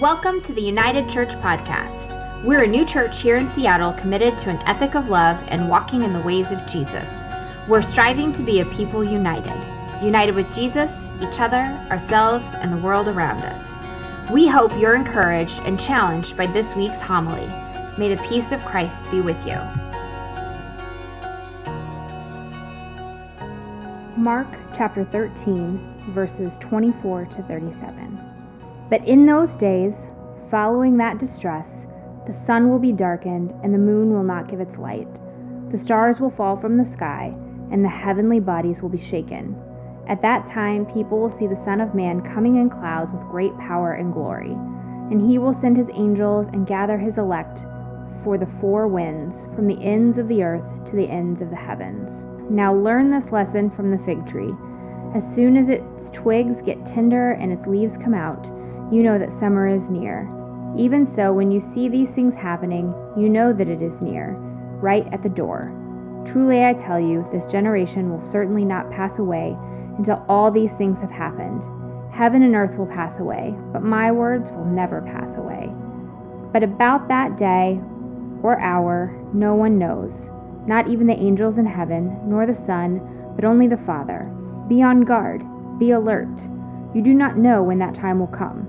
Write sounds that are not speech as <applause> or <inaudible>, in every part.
Welcome to the United Church Podcast. We're a new church here in Seattle committed to an ethic of love and walking in the ways of Jesus. We're striving to be a people united, united with Jesus, each other, ourselves, and the world around us. We hope you're encouraged and challenged by this week's homily. May the peace of Christ be with you. Mark chapter 13, verses 24 to 37. But in those days, following that distress, the sun will be darkened, and the moon will not give its light. The stars will fall from the sky, and the heavenly bodies will be shaken. At that time, people will see the Son of Man coming in clouds with great power and glory. And he will send his angels and gather his elect for the four winds, from the ends of the earth to the ends of the heavens. Now learn this lesson from the fig tree. As soon as its twigs get tender and its leaves come out, you know that summer is near. Even so, when you see these things happening, you know that it is near, right at the door. Truly, I tell you, this generation will certainly not pass away until all these things have happened. Heaven and earth will pass away, but my words will never pass away. But about that day or hour, no one knows, not even the angels in heaven, nor the Son, but only the Father. Be on guard, be alert. You do not know when that time will come.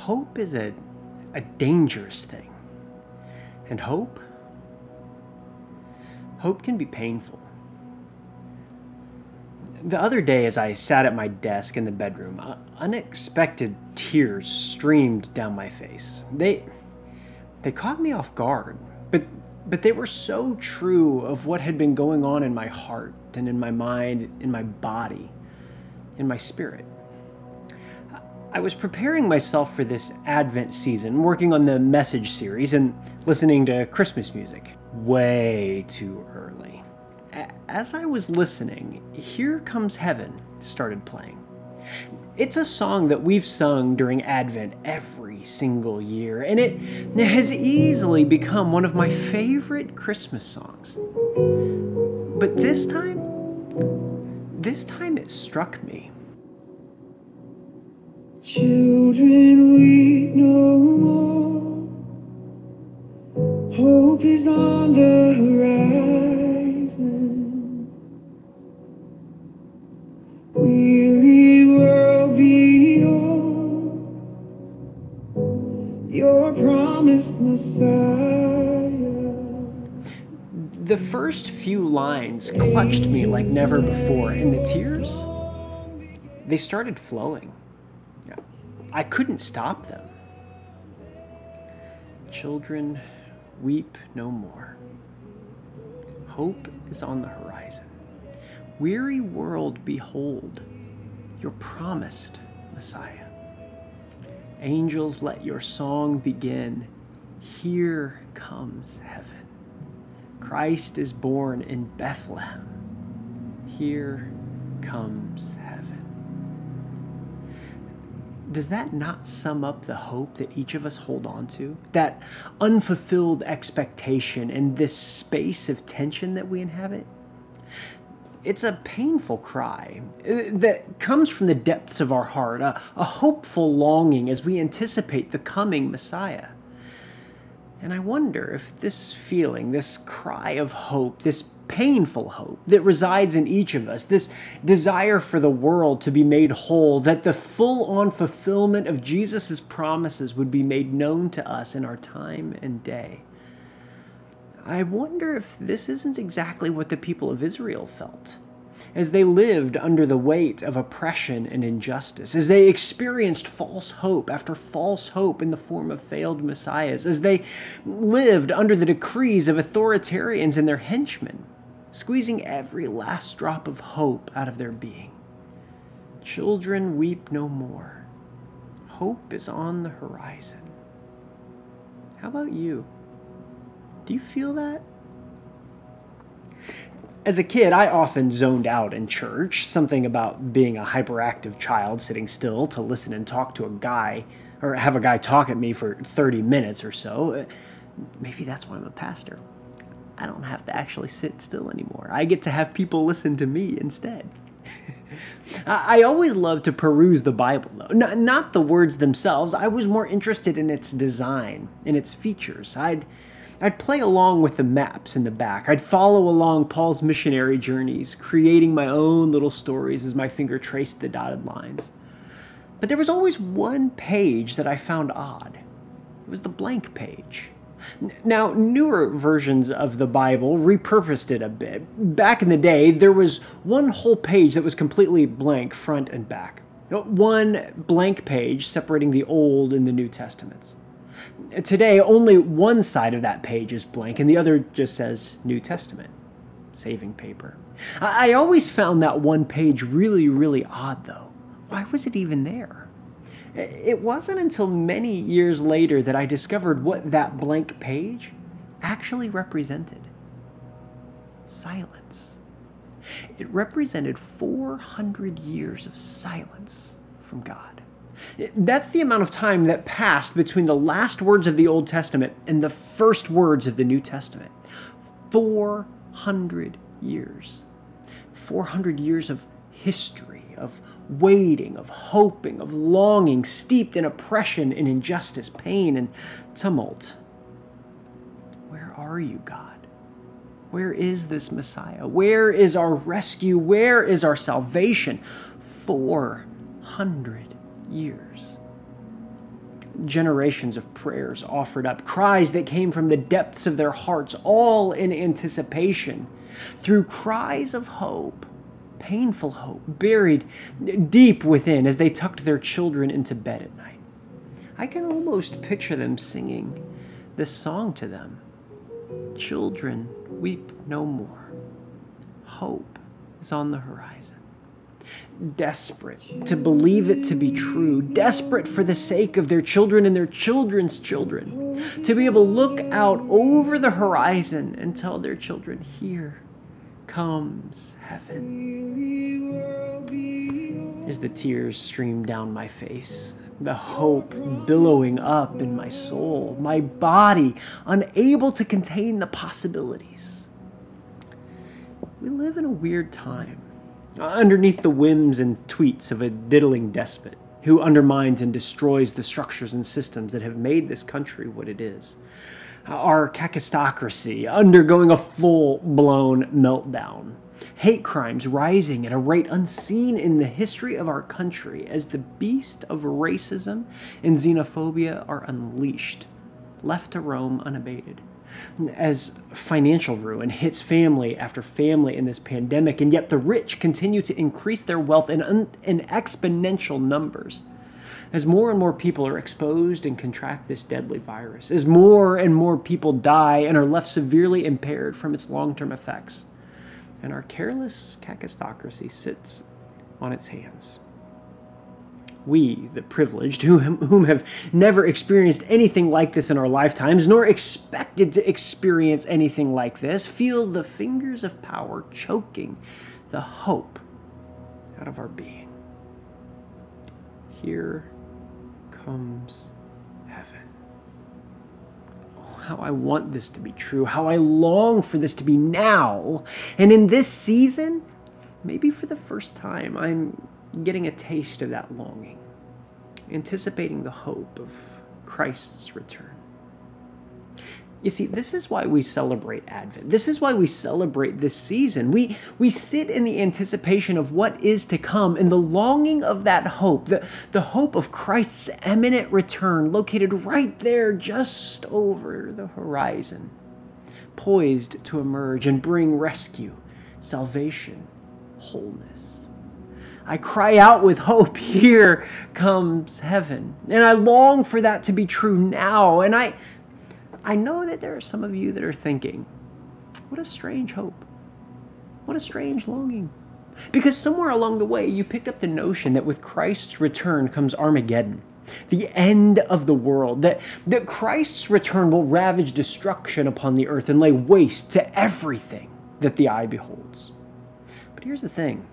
hope is a, a dangerous thing. And hope, hope can be painful. The other day, as I sat at my desk in the bedroom, unexpected tears streamed down my face. They, they caught me off guard, but, but they were so true of what had been going on in my heart and in my mind, in my body, in my spirit. I was preparing myself for this Advent season, working on the message series and listening to Christmas music. Way too early. As I was listening, Here Comes Heaven started playing. It's a song that we've sung during Advent every single year, and it has easily become one of my favorite Christmas songs. But this time, this time it struck me. Children weep no more. Hope is on the horizon. Weary world behold your promised Messiah. The first few lines clutched me like never before, and the tears, they started flowing. I couldn't stop them. Children, weep no more. Hope is on the horizon. Weary world, behold your promised Messiah. Angels, let your song begin. Here comes heaven. Christ is born in Bethlehem. Here comes does that not sum up the hope that each of us hold on to? That unfulfilled expectation and this space of tension that we inhabit? It's a painful cry uh, that comes from the depths of our heart, a, a hopeful longing as we anticipate the coming Messiah. And I wonder if this feeling, this cry of hope, this painful hope that resides in each of us, this desire for the world to be made whole, that the full on fulfillment of Jesus' promises would be made known to us in our time and day. I wonder if this isn't exactly what the people of Israel felt as they lived under the weight of oppression and injustice, as they experienced false hope after false hope in the form of failed messiahs, as they lived under the decrees of authoritarians and their henchmen squeezing every last drop of hope out of their being. Children weep no more. hope is on the horizon. How about you? Do you feel that? As a kid, I often zoned out in church, something about being a hyperactive child sitting still to listen and talk to a guy, or have a guy talk at me for 30 minutes or so. Maybe that's why I'm a pastor. I don't have to actually sit still anymore. I get to have people listen to me instead. <laughs> I always loved to peruse the Bible, though. not the words themselves. I was more interested in its design, in its features. I'd I'd play along with the maps in the back. I'd follow along Paul's missionary journeys, creating my own little stories as my finger traced the dotted lines. But there was always one page that I found odd. It was the blank page. Now, newer versions of the Bible repurposed it a bit. Back in the day, there was one whole page that was completely blank front and back. One blank page separating the Old and the New Testaments. Today, only one side of that page is blank and the other just says New Testament. Saving paper. I always found that one page really, really odd, though. Why was it even there? It wasn't until many years later that I discovered what that blank page actually represented silence. It represented 400 years of silence from God. That's the amount of time that passed between the last words of the Old Testament and the first words of the New Testament. 400 years. 400 years of history, of waiting, of hoping, of longing, steeped in oppression and injustice, pain and tumult. Where are you, God? Where is this Messiah? Where is our rescue? Where is our salvation? 400 years. Generations of prayers offered up, cries that came from the depths of their hearts, all in anticipation. Through cries of hope, painful hope, buried deep within as they tucked their children into bed at night. I can almost picture them singing this song to them Children, weep no more. Hope is on the horizon desperate to believe it to be true, desperate for the sake of their children and their children's children, to be able to look out over the horizon and tell their children, Here comes heaven. As the tears stream down my face, the hope billowing up in my soul, my body unable to contain the possibilities. We live in a weird time underneath the whims and tweets of a diddling despot who undermines and destroys the structures and systems that have made this country what it is. Our kakistocracy undergoing a full blown meltdown. Hate crimes rising at a rate unseen in the history of our country as the beast of racism and xenophobia are unleashed, left to roam unabated as financial ruin hits family after family in this pandemic, and yet the rich continue to increase their wealth in, un- in exponential numbers. As more and more people are exposed and contract this deadly virus, as more and more people die and are left severely impaired from its long term effects, and our careless kakistocracy sits on its hands we, the privileged, <laughs> whom have never experienced anything like this in our lifetimes, nor expected to experience anything like this, feel the fingers of power choking the hope out of our being. Here comes heaven. Oh, how I want this to be true, how I long for this to be now. And in this season, maybe for the first time, I'm getting a taste of that longing, anticipating the hope of Christ's return. You see, this is why we celebrate Advent. This is why we celebrate this season. We, we sit in the anticipation of what is to come and the longing of that hope, the, the hope of Christ's imminent return, located right there just over the horizon, poised to emerge and bring rescue, salvation, wholeness. I cry out with hope, here comes heaven. And I long for that to be true now. And I, I know that there are some of you that are thinking, what a strange hope. What a strange longing. Because somewhere along the way, you picked up the notion that with Christ's return comes Armageddon. the end of the world, that, that Christ's return will ravage destruction upon the earth and lay waste to everything that the eye beholds. But here's the thing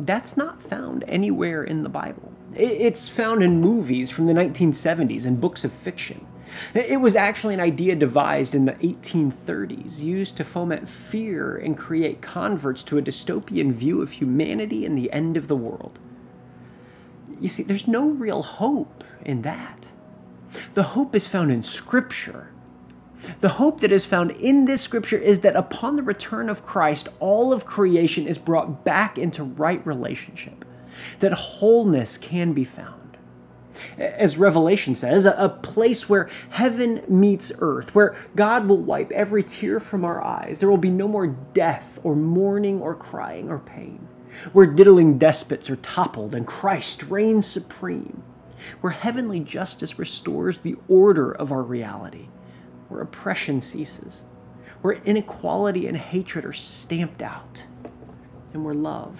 that's not found anywhere in the Bible. It's found in movies from the 1970s and books of fiction. It was actually an idea devised in the 1830s, used to foment fear and create converts to a dystopian view of humanity and the end of the world. You see, there's no real hope in that. The hope is found in Scripture. The hope that is found in this scripture is that upon the return of Christ, all of creation is brought back into right relationship, that wholeness can be found. As Revelation says, a place where heaven meets earth, where God will wipe every tear from our eyes. There will be no more death or mourning or crying or pain. Where diddling despots are toppled and Christ reigns supreme, where heavenly justice restores the order of our reality, where oppression ceases, where inequality and hatred are stamped out, and where love,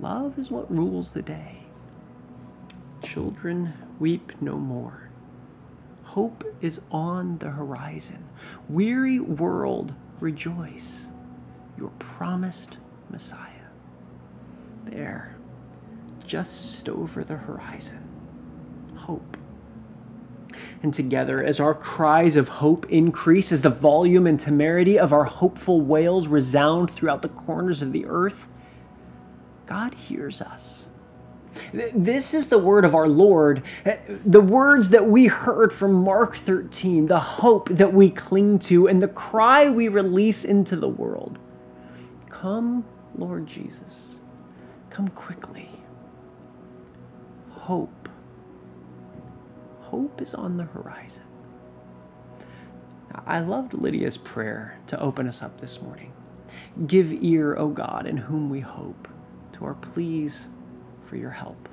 love is what rules the day. Children, weep no more. Hope is on the horizon. Weary world, rejoice. Your promised Messiah there, just over the horizon. Hope. And together, as our cries of hope increase, as the volume and temerity of our hopeful wails resound throughout the corners of the earth, God hears us. This is the word of our Lord, eh, the words that we heard from Mark 13, the hope that we cling to, and the cry we release into the world. Come, Lord Jesus. Come quickly. Hope. Hope is on the horizon. I loved Lydia's prayer to open us up this morning. Give ear, O God, in whom we hope, to our pleas for your help.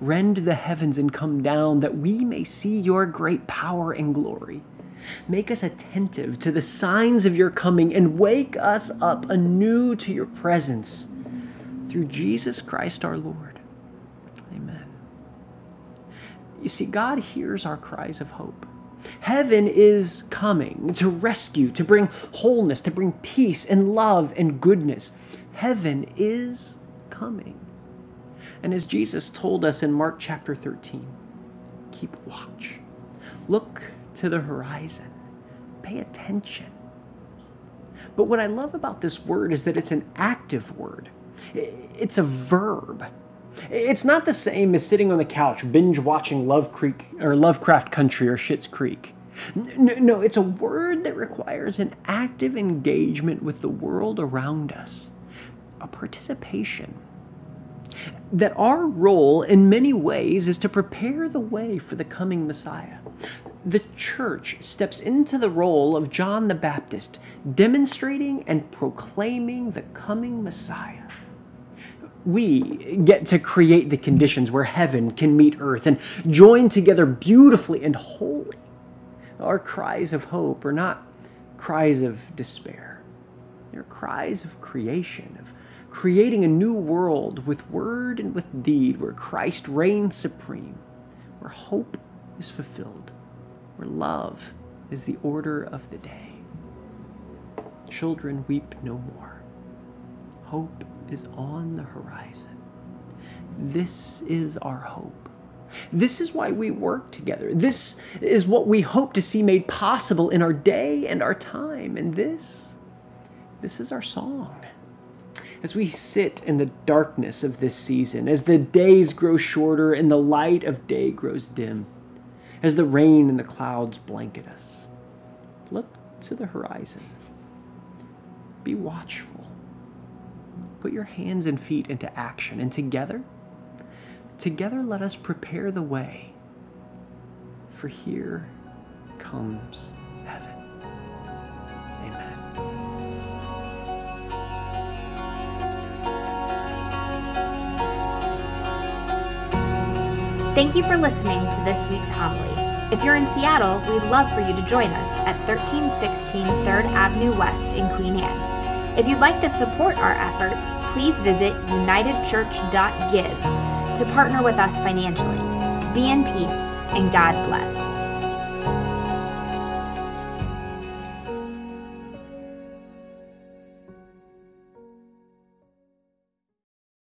Rend the heavens and come down, that we may see your great power and glory. Make us attentive to the signs of your coming and wake us up anew to your presence through Jesus Christ our Lord. Amen. You see, God hears our cries of hope. Heaven is coming to rescue, to bring wholeness, to bring peace and love and goodness. Heaven is coming. And as Jesus told us in Mark chapter 13, keep watch. Look to the horizon. Pay attention. But what I love about this word is that it's an active word. It's a verb. It's not the same as sitting on the couch binge watching Love Creek or Lovecraft Country or Schitt's Creek. No, it's a word that requires an active engagement with the world around us, a participation. That our role, in many ways, is to prepare the way for the coming Messiah. The church steps into the role of John the Baptist, demonstrating and proclaiming the coming Messiah we get to create the conditions where heaven can meet earth and join together beautifully and wholly. Our cries of hope are not cries of despair, they're cries of creation, of creating a new world with word and with deed where Christ reigns supreme, where hope is fulfilled, where love is the order of the day. Children weep no more. Hope is on the horizon. This is our hope. This is why we work together. This is what we hope to see made possible in our day and our time. And this, this is our song. As we sit in the darkness of this season, as the days grow shorter and the light of day grows dim, as the rain and the clouds blanket us, look to the horizon. Be watchful put your hands and feet into action. And together, together let us prepare the way. For here comes Thank you for listening to this week's homily. If you're in Seattle, we'd love for you to join us at 1316 3rd Avenue West in Queen Anne. If you'd like to support our efforts, please visit unitedchurch.gives to partner with us financially. Be in peace, and God bless.